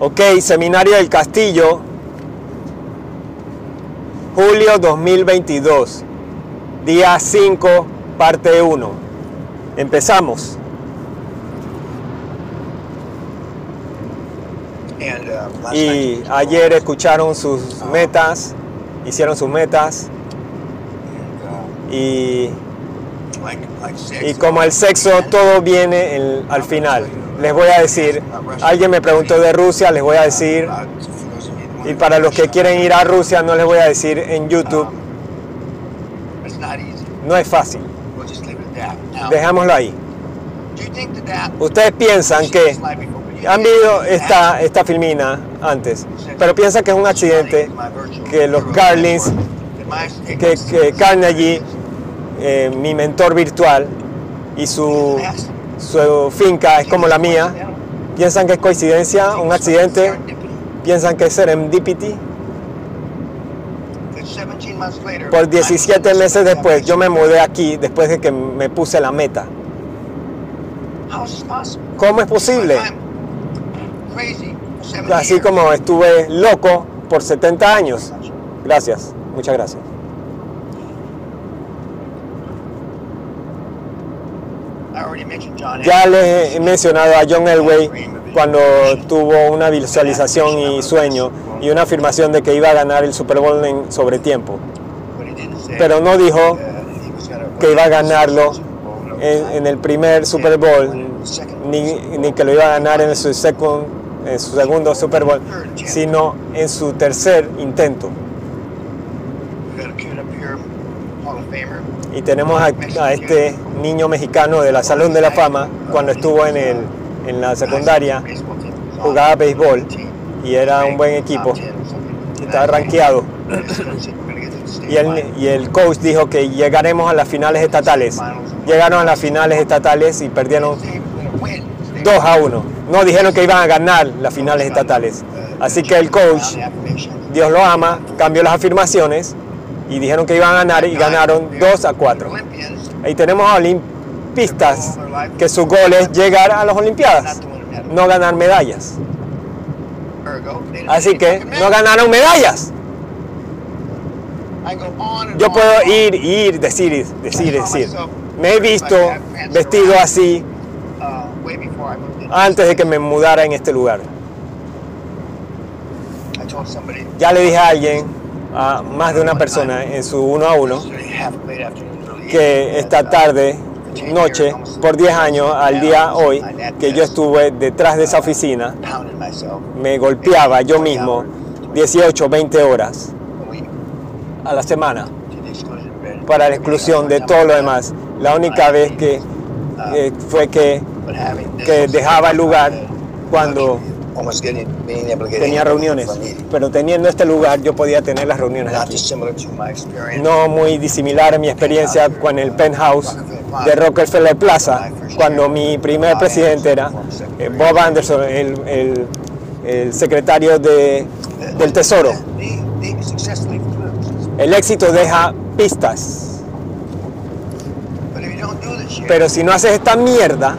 Ok, Seminario del Castillo, julio 2022, día 5, parte 1. Empezamos. Y ayer escucharon sus metas, hicieron sus metas y, y como el sexo todo viene en- al final. Les voy a decir, alguien me preguntó de Rusia, les voy a decir, y para los que quieren ir a Rusia no les voy a decir en YouTube, no es fácil. Dejémoslo ahí. Ustedes piensan que han visto esta, esta filmina antes, pero piensan que es un accidente que los Carlins, que Carnegie, eh, mi mentor virtual, y su, su finca es como la mía, piensan que es coincidencia, un accidente, piensan que es serendipity. That 17 months later, Por I 17 was- meses después, yo me mudé aquí después de que me puse la meta. ¿Cómo es posible? I'm crazy for 70 Así como estuve loco por 70 años. Gracias, muchas gracias. I already mentioned John Ya les he mencionado a John Elway cuando tuvo una visualización y sueño y una afirmación de que iba a ganar el Super Bowl en sobre tiempo, pero no dijo que iba a ganarlo en el primer Super Bowl, ni, ni que lo iba a ganar en su, second- en su segundo Super Bowl, sino en su tercer intento. Y tenemos a, a este niño mexicano de la Salón de la Fama cuando estuvo en, el, en la secundaria, jugaba béisbol y era un buen equipo, estaba rankeado. Y el, y el coach dijo que llegaremos a las finales estatales. Llegaron a las finales estatales y perdieron 2 a 1. No dijeron que iban a ganar las finales estatales. Así que el coach, Dios lo ama, cambió las afirmaciones y dijeron que iban a ganar y ganaron 2 a 4. Ahí tenemos a olimpistas que su gol es llegar a las Olimpiadas, no ganar medallas. Así que no ganaron medallas. Yo puedo ir, ir, decir, decir, decir. Me he visto vestido así antes de que me mudara en este lugar. Ya le dije a alguien, a más de una persona en su uno a uno, que esta tarde, noche, por 10 años al día hoy, que yo estuve detrás de esa oficina, me golpeaba yo mismo 18, 20 horas a la semana para la exclusión de todo lo demás. La única vez que eh, fue que, que dejaba el lugar cuando tenía reuniones, pero teniendo este lugar yo podía tener las reuniones Not aquí. dissimilar to my experience. No muy disimilar a mi experiencia con el penthouse de Rockefeller Plaza, cuando mi primer presidente era eh, Bob Anderson, el, el- el secretario de- del Tesoro. El éxito deja pistas, pero si no haces esta mierda,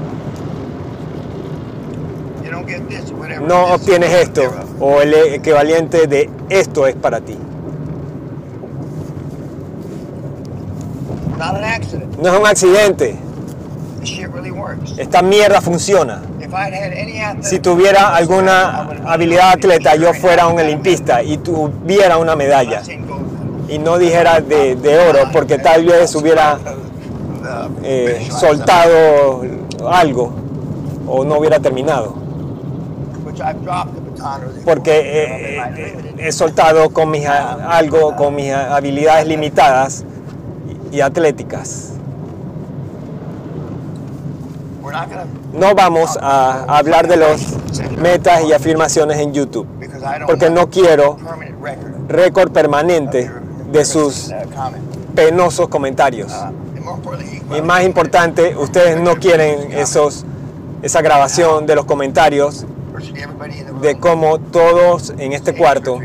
you don't get this, whatever no obtienes esto, o el equivalente de esto es para ti. No es un accidente, esta mierda funciona. Si tuviera alguna habilidad atleta, yo fuera un olimpista y tuviera una medalla. Y no dijera de, de oro porque tal vez hubiera eh, soltado algo o no hubiera terminado Which I've dropped the baton or the- porque eh, eh, he soltado con mis algo con mis habilidades limitadas y, atléticas. No vamos a hablar de los metas y afirmaciones en YouTube porque no quiero récord permanente de sus uh, penosos comentarios. Uh, Y más importante, ustedes no quieren esos, esa grabación de los comentarios de cómo todos en este cuarto,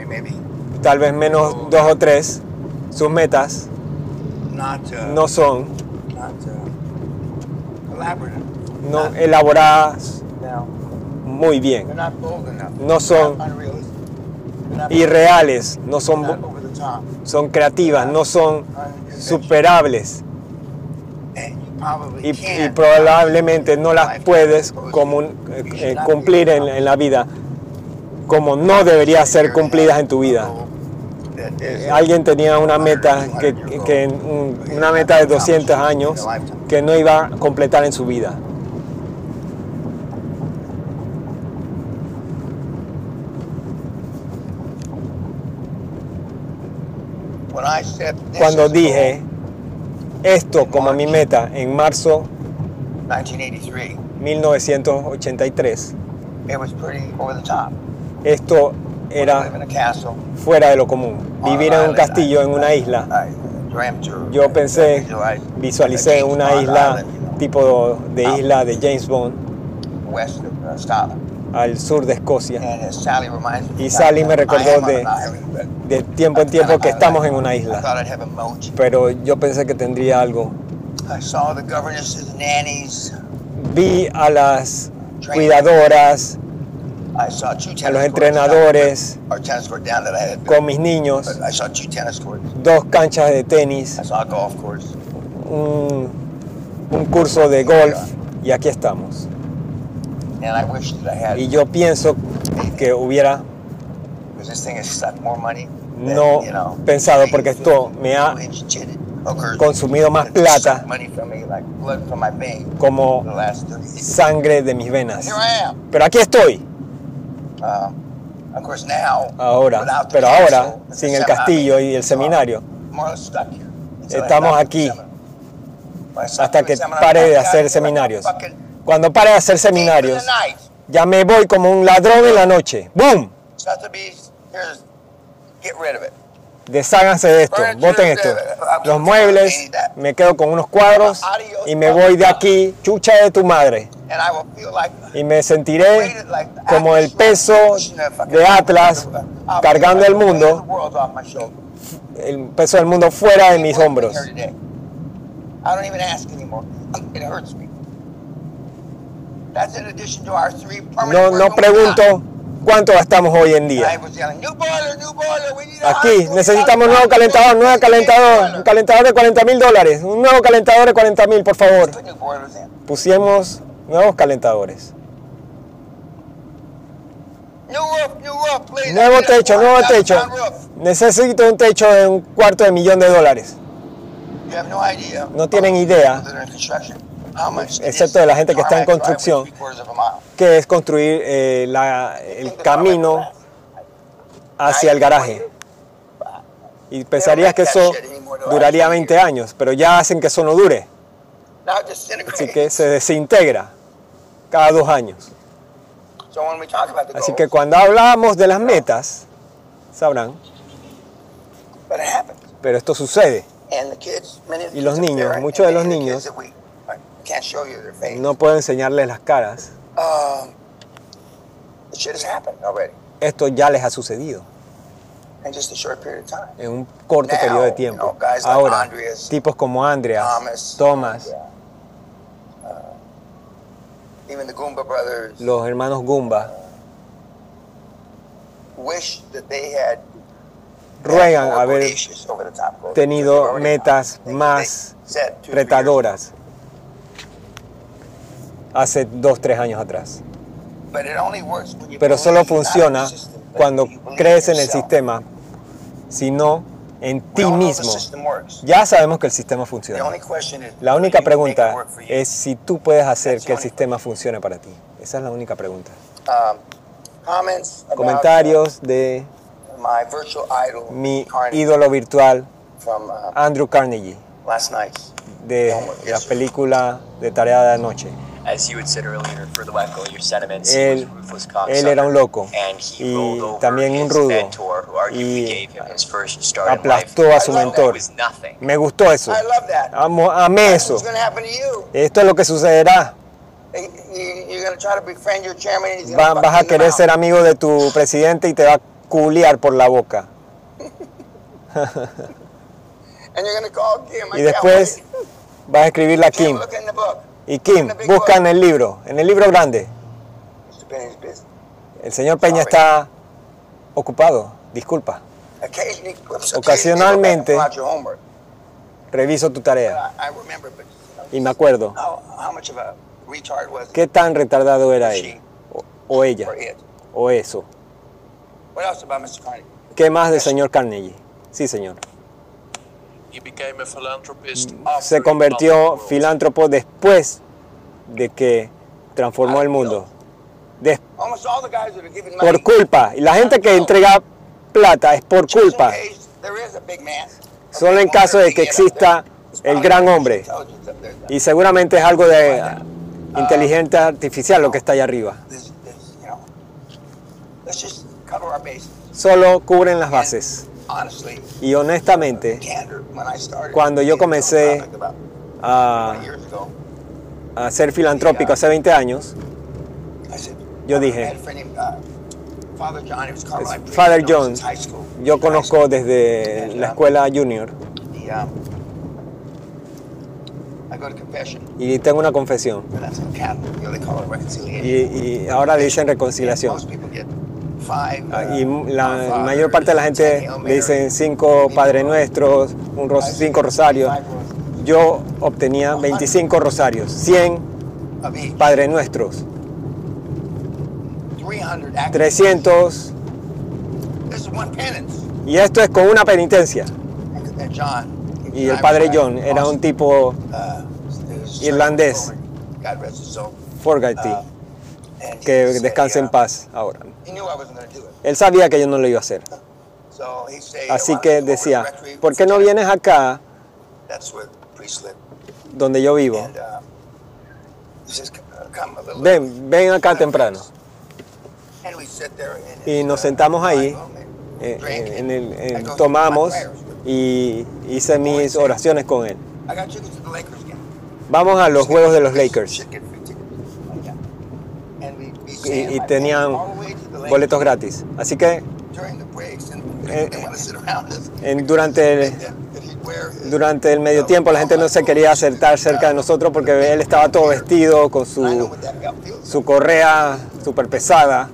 tal vez menos dos o tres, sus metas no son no elaboradas muy bien. No son Irreales, no son, son creativas, no son superables. Y, probablemente no las puedes comun- eh, eh, cumplir en, en la vida como no debería ser cumplidas en tu vida. Eh, Alguien tenía una meta que, una meta de 200 años que no iba a completar en su vida. Cuando dije esto como mi meta en marzo goal, 1983, 1983, it was pretty over the top. esto era fuera de lo común. Vivir en un castillo, en una isla. Yo pensé, visualicé una isla tipo de isla de James Bond. uh, al sur de Escocia. Uh, Y Sally me time, recordó de- De tiempo en tiempo que estamos en una isla. Pero yo pensé que tendría algo. I saw the governesses, the nannies. Vi a las cuidadoras, I saw two tennis a los entrenadores con mis niños, dos canchas de tenis, un, un curso de golf y aquí estamos. Y yo pienso que hubiera no pensado porque esto me ha consumido más plata como for the last 30 years. sangre de mis venas. Pero aquí estoy, now, ahora. Pero ahora, sin el castillo y el seminario, Estamos aquí hasta que pare de hacer seminarios. Cuando pare de hacer seminarios, ya me voy como un ladrón en la noche. ¡Boom! Sotheby's, here's, get rid of it. Desháganse de esto, boten esto. Los muebles, me quedo con unos cuadros y me voy de aquí, chucha de tu madre. Y me sentiré como el peso de Atlas cargando el mundo, el peso del mundo fuera de mis hombros. I don't even ask anymore. It hurts me. That's in addition to our three permanent No, no pregunto cuánto gastamos hoy en día. was yelling, "New boiler, new boiler, we need a Aquí necesitamos un nuevo calentador, nuevo calentador, un calentador de 40 mil dólares, un nuevo calentador de 40 mil, por favor. In. Pusimos nuevos calentadores. Nuevo techo, nuevo techo. $4,000 roof. Necesito un techo de un cuarto de millón de dólares. No tienen idea, Excepto de la gente que está en construcción. que es construir eh, la- el camino hacia el garaje. Y pensarías que eso duraría 20 años, pero ya hacen que eso no dure. Así que se desintegra cada dos años. Así que cuando hablamos de las metas, sabrán, pero esto sucede. Y los niños, muchos de los niños, kids that we- I can't show you their face. No puedo enseñarles las caras. Um, the shit has happened already Esto ya les ha sucedido in just a short period of time. en un corto Now, periodo de you tiempo. know, guys like Ahora, Andreas, tipos como Andreas, Thomas, Thomas, yeah. Uh, even the Goomba brothers los hermanos Gumba, wish that they had ruegan haber tenido metas más retadoras hace dos, tres años atrás. Pero solo funciona cuando crees en el sistema, sino en ti mismo. Ya sabemos que el sistema funciona. La única pregunta es si tú puedes hacer que el sistema funcione para ti. Esa es la única pregunta. Um, Comentarios de my virtual idol, mi ídolo virtual, uh, Andrew Carnegie, last night. de la película de Tarea de Anoche. As you had said earlier, for the Wacko, your sentiments, Él- él era un loco y también un rudo y aplastó a su mentor. Me gustó eso. Amo, amé eso. Esto es lo que sucederá. Va- vas a querer ser amigo de tu presidente y te va a culiar por la boca. Y después vas a escribirle a Kim, Y Kim, busca en el libro, en el libro grande. El señor Peña está ocupado. Disculpa. Ocasionalmente-. Reviso tu tarea. Y me acuerdo. ¿Qué tan retardado era él? O, ella. O eso. ¿Qué más del señor Carnegie? Sí, señor. He became a philanthropist Se after he convirtió filántropo después de que transformó el mundo. Des- Almost all the guys that are giving money. por culpa. Y la gente que entrega plata es por culpa. Solo en caso de que exista el gran artificial hombre. Y seguramente es algo de ah, inteligencia artificial lo que está allá arriba. Solo cubren las bases. Y honestamente, Cuando yo comencé a, 20 years ago, a ser filantrópico hace 20 años, Yo dije, uh, Father John, yo conozco desde la escuela junior. Um, y tengo una confesión. Y, y ahora le dicen reconciliación. Ah, uh, Y Our la mayor parte de la gente le dicen cinco Padre Nuestros, un ros- cinco rosarios. Yo obtenía 25 rosarios, 100 of each. Padre Nuestros, 300 active 300 This is one penance. y esto es con una penitencia. Y el Padre John era un tipo uh, irlandés. God que descanse en paz ahora. Él sabía que yo no lo iba a hacer. Así "Why don't que decía, ¿por qué no vienes acá donde yo vivo? And uh, he says, "Uh, come a little Ven, ven acá temprano. Y nos sentamos ahí, eh, drink, en el- en- my tomamos y hice mis oraciones con él. Vamos a los juegos de los Lakers. Should get free tickets. Like that. And we- we Y, y tenían boletos gratis. Así que Eh, en- durante, el, durante el medio tiempo la gente no se quería sentar cerca de nosotros porque él estaba todo vestido con su, su correa súper pesada.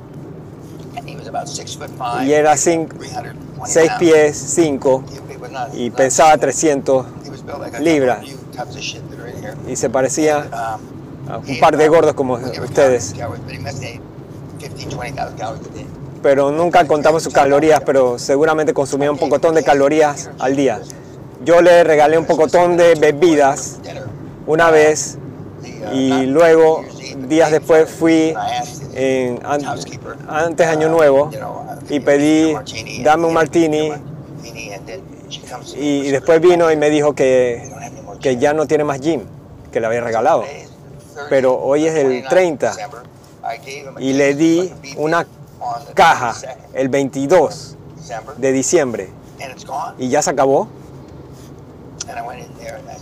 Y era cin- 320 6 pounds. pies 5 He- he was not- y pesaba 300 he was built like a libras. y se parecía un par de gordos como ustedes. counted calories, but he must have ate 15, 20,000 calories a day. Pero nunca contamos sus calorías, pero seguramente consumía un pocotón de calorías al día. Yo le regalé un pocotón de bebidas una vez y luego días después fui en, antes de Año Nuevo y pedí dame un martini? y, y después vino y me dijo que, don't have any more que ya no tiene más gym, que le había regalado. Pero hoy es el 29th 30 December. I gave him a y le di una caja 22nd el 22 December, de diciembre y ya se acabó.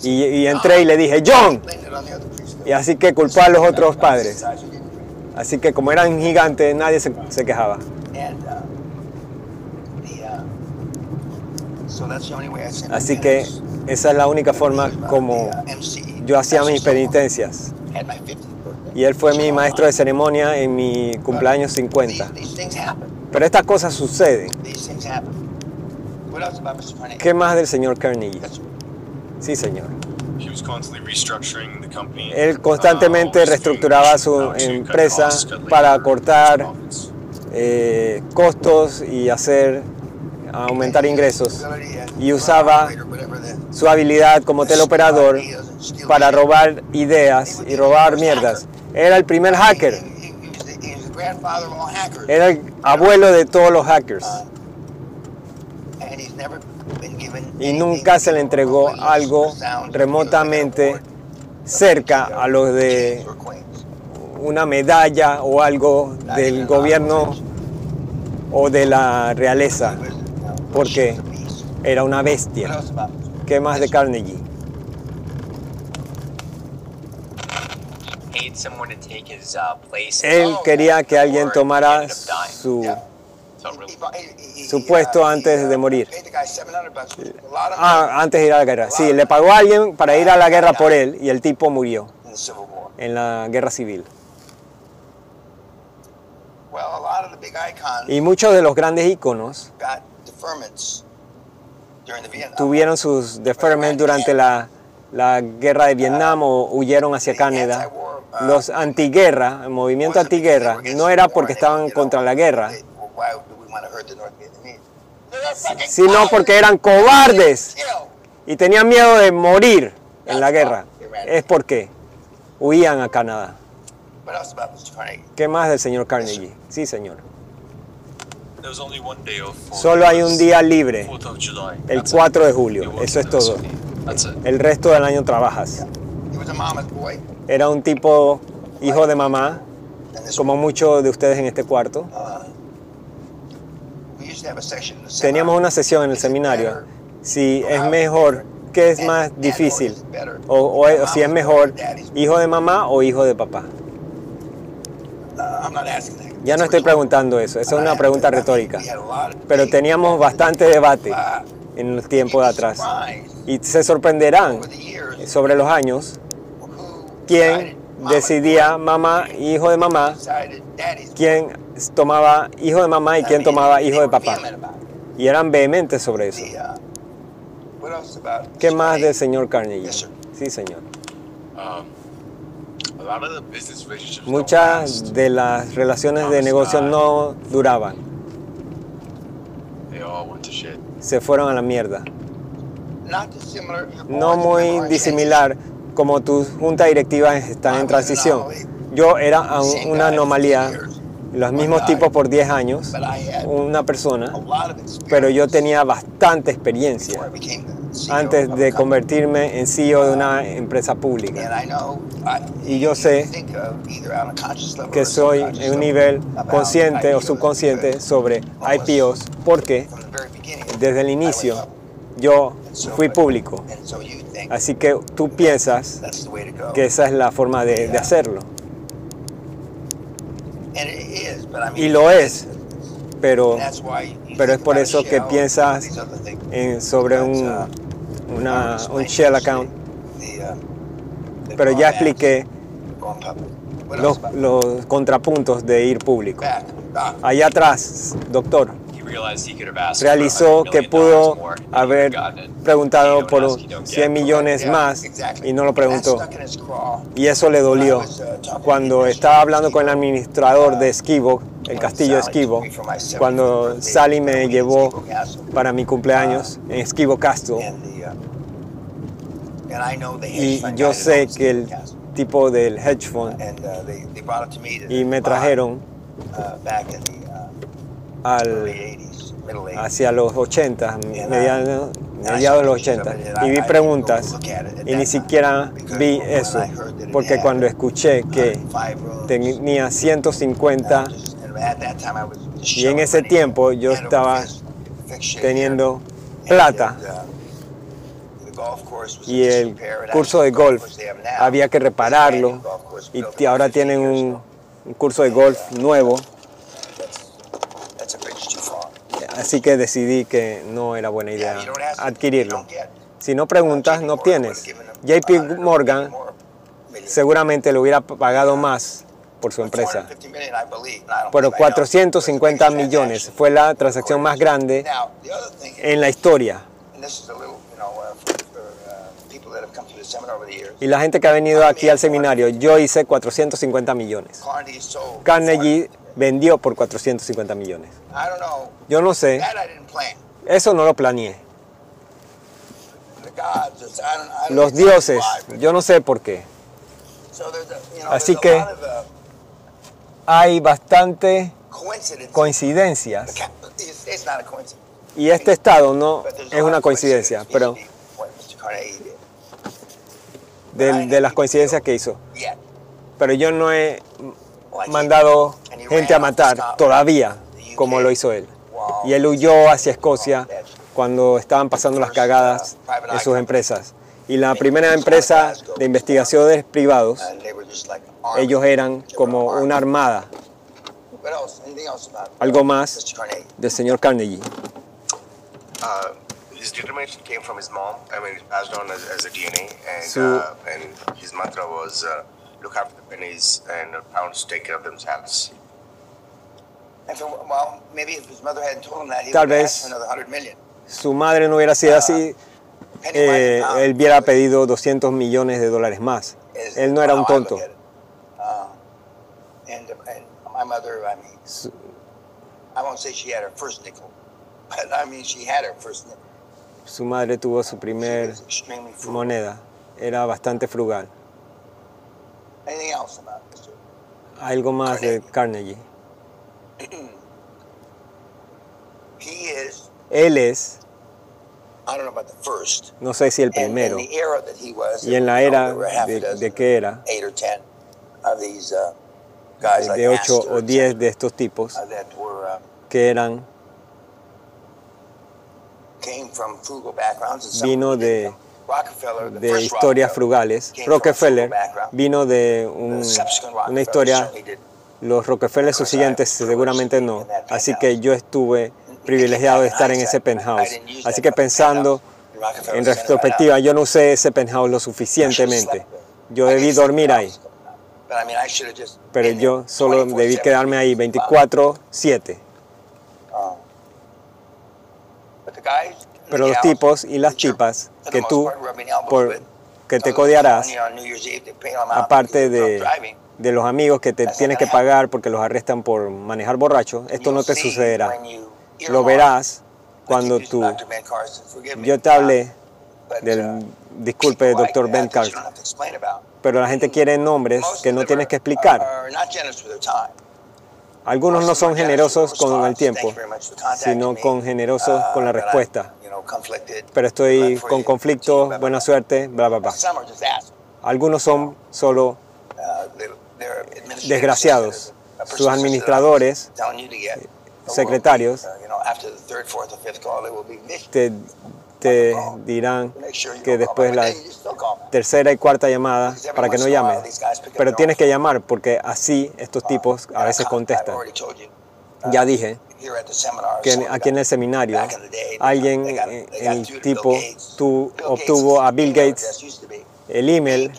Y, entré y le dije, John, y así que culpó a los otros padres. Así que como eran gigantes, nadie se, quejaba. Así que esa es la única forma como yo hacía mis penitencias. Had my 50th birthday. Y él fue mi maestro de ceremonia en mi cumpleaños 50. These, these things happen. Pero estas cosas suceden. These things happen. What else about Mr. Carnegie? ¿Qué más del señor Carnegie? Sí, señor. He was constantly restructuring the company. Él constantemente uh, reestructuraba su how to cut empresa para cortar profits. eh, costos y hacer aumentar ingresos. uh, Y usaba Su habilidad como teleoperador para robar ideas y robar mierdas. Era el primer hacker. Era el abuelo de todos los hackers. Given Y nunca se le entregó algo remotamente cerca a lo de una medalla o algo del gobierno o de la realeza, uh, porque era una bestia. ¿Qué más de Carnegie? Paid someone to take his uh, place. Él quería que alguien tomara su, su puesto uh, antes he, uh, de morir. paid the guy 700 bucks, a lot of Ah, antes de ir a la guerra. Sí, le pagó a alguien para ir a la guerra por él y el tipo murió money in the Civil War. en la guerra civil. the big icons Y muchos de los grandes íconos got deferments during the Vietnam tuvieron sus deferment durante la, la guerra de Vietnam o huyeron hacia Canadá. Los antiguerra, el movimiento antiguerra, no era porque estaban contra la guerra, sino porque eran cobardes y tenían miedo de morir en la guerra. Es porque huían a Canadá. ¿Qué más del señor Carnegie? Sí, señor. Solo hay un día libre, 4th of July. el That's it. 4 de julio. Eso es todo. El resto del año trabajas. Era un tipo hijo de mamá, como muchos de ustedes en este cuarto. uh, we used to have a section in the Teníamos una sesión en el seminario. Si es mejor, ¿qué es más difícil? O, o- o si es mejor, hijo de mamá o hijo de papá. Uh, I'm not asking that. Ya no estoy preguntando eso, esa es una pregunta retórica. Pero teníamos bastante debate en el tiempo de atrás. Y se sorprenderán sobre los años quién decidía mamá, hijo de mamá, quién tomaba hijo de mamá y quién tomaba hijo de papá. Y eran vehementes sobre eso. ¿Qué más del señor Carnegie? Sí, señor. Um, a lot of the business relationships don't Muchas de las relaciones de negocio no duraban, se fueron a la mierda. No muy disimilar como tus junta directiva están en transición. Yo era una anomalía, los mismos tipos por 10 años, una persona, pero yo tenía bastante experiencia antes de convertirme en CEO de una empresa pública. Y yo sé que soy en un nivel consciente o subconsciente sobre IPOs porque desde el inicio yo fui público. Así que tú piensas que esa es la forma de, de hacerlo. Y lo es, pero pero es por eso que and piensas en- sobre un, uh, una, I un shell account. Pero ya expliqué los, los contrapuntos de ir público. Allá atrás, doctor, Realizó que $100 pudo haber preguntado por don't ask, you don't 100 get. millones más y no lo preguntó. Y eso le dolió cuando estaba hablando con el administrador de Esquivo, el castillo de Esquivo, cuando Sally me llevó para mi cumpleaños en Esquivo Castle. Uh, Y yo sé que el tipo del hedge fund uh, y me trajeron uh, al, 80s, middle 80s. Hacia los 80, And, uh, mediados, de los saw pictures of 80. it, and Y vi preguntas y ni siquiera vi eso, porque cuando escuché que tenía 150 and just- and at that time I was just y en ese tiempo yo estaba teniendo plata. uh, y el curso de golf había que repararlo. y ahora 15 tienen un, un curso de golf nuevo, así que decidí que no era buena idea adquirirlo. Si no preguntas, no obtienes. JP 100 Morgan seguramente le hubiera pagado más por su empresa. 450 million, I believe. I don't Pero believe I know. 450 It's a big millones fue la transacción más grande en la historia. Y la gente que ha venido aquí al seminario, yo hice 450 millones. Carnegie vendió por 450 millones. I don't know. Yo no sé, That I didn't plan. eso no lo planeé. The gods, it's- I don't, I don't Los dioses, why. yo no sé por qué. So there's a, you know, Así que- uh, Hay bastante coincidencias It's, it's not a coincidence. y este estado no es una coincidencia, pero de, de las coincidencias que hizo. Pero yo no he mandado gente a matar todavía como lo hizo él. Y él huyó hacia Escocia cuando estaban pasando las cagadas en sus empresas. Y la primera empresa de investigaciones privados, ellos eran como una armada. Algo más del señor Carnegie. Uh, So- uh, uh, look after the pennies and the pounds take care of themselves. And for, well, maybe if his mother hadn't told him that, he Tal would have vez- another hundred million. Su madre no hubiera sido así, Penny eh, él hubiera pedido 200 millones de dólares más. Él no era un tonto. at it. Uh, and, and my mother, I mean, Su- I won't say she had her first nickel, but I mean she had her first nickel. Su madre tuvo su primer moneda. Era bastante frugal. Anything else about Mr. Algo más de Carnegie. He is, Él es, I don't know about the first. no sé si el And primero, the era that he was, y en la era de, que era, eight or ten of these uh, guys like de 8 Astor, o 10 de estos tipos uh, that were uh, que eran, came from frugal backgrounds. And some Vino de- de historias Rockefeller, frugales. Rockefeller vino de un- una historia, los Rockefeller sus siguientes seguramente no. Así que yo estuve privilegiado de estar en ese penthouse. Así que pensando en retrospectiva, yo no usé ese penthouse lo suficientemente. Yo debí dormir ahí, pero yo solo debí quedarme ahí 24/7. Pero los tipos y las tipas que tú, por, que te codearás, aparte de, de los amigos que te tienes que pagar porque los arrestan por manejar borracho, esto no te sucederá. Lo verás cuando tú... Yo te hablé del, disculpe, doctor Ben Carson, pero la gente quiere nombres que no tienes que explicar. Algunos no son generosos con el tiempo, sino con generosos con la respuesta. Pero estoy con conflicto, buena suerte, bla, bla, bla. Algunos son solo desgraciados. Sus administradores, secretarios, te, te dirán que después la tercera y cuarta llamada para que no llames. Pero tienes que llamar porque así estos tipos a veces contestan. Ya dije que aquí en el seminario alguien, eh, el tipo, tú obtuvo a Bill Gates el email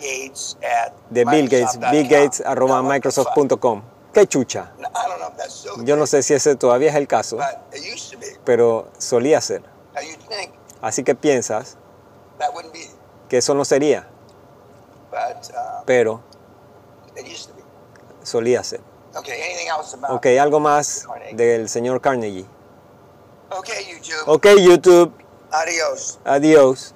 de Bill Gates, billgates.microsoft.com. ¡Qué chucha! Yo no sé si ese todavía es el caso, pero solía ser. Así que piensas que eso no sería, pero solía ser. Ok, algo más del señor Carnegie. Okay, YouTube. Ok, YouTube, Adios. adiós.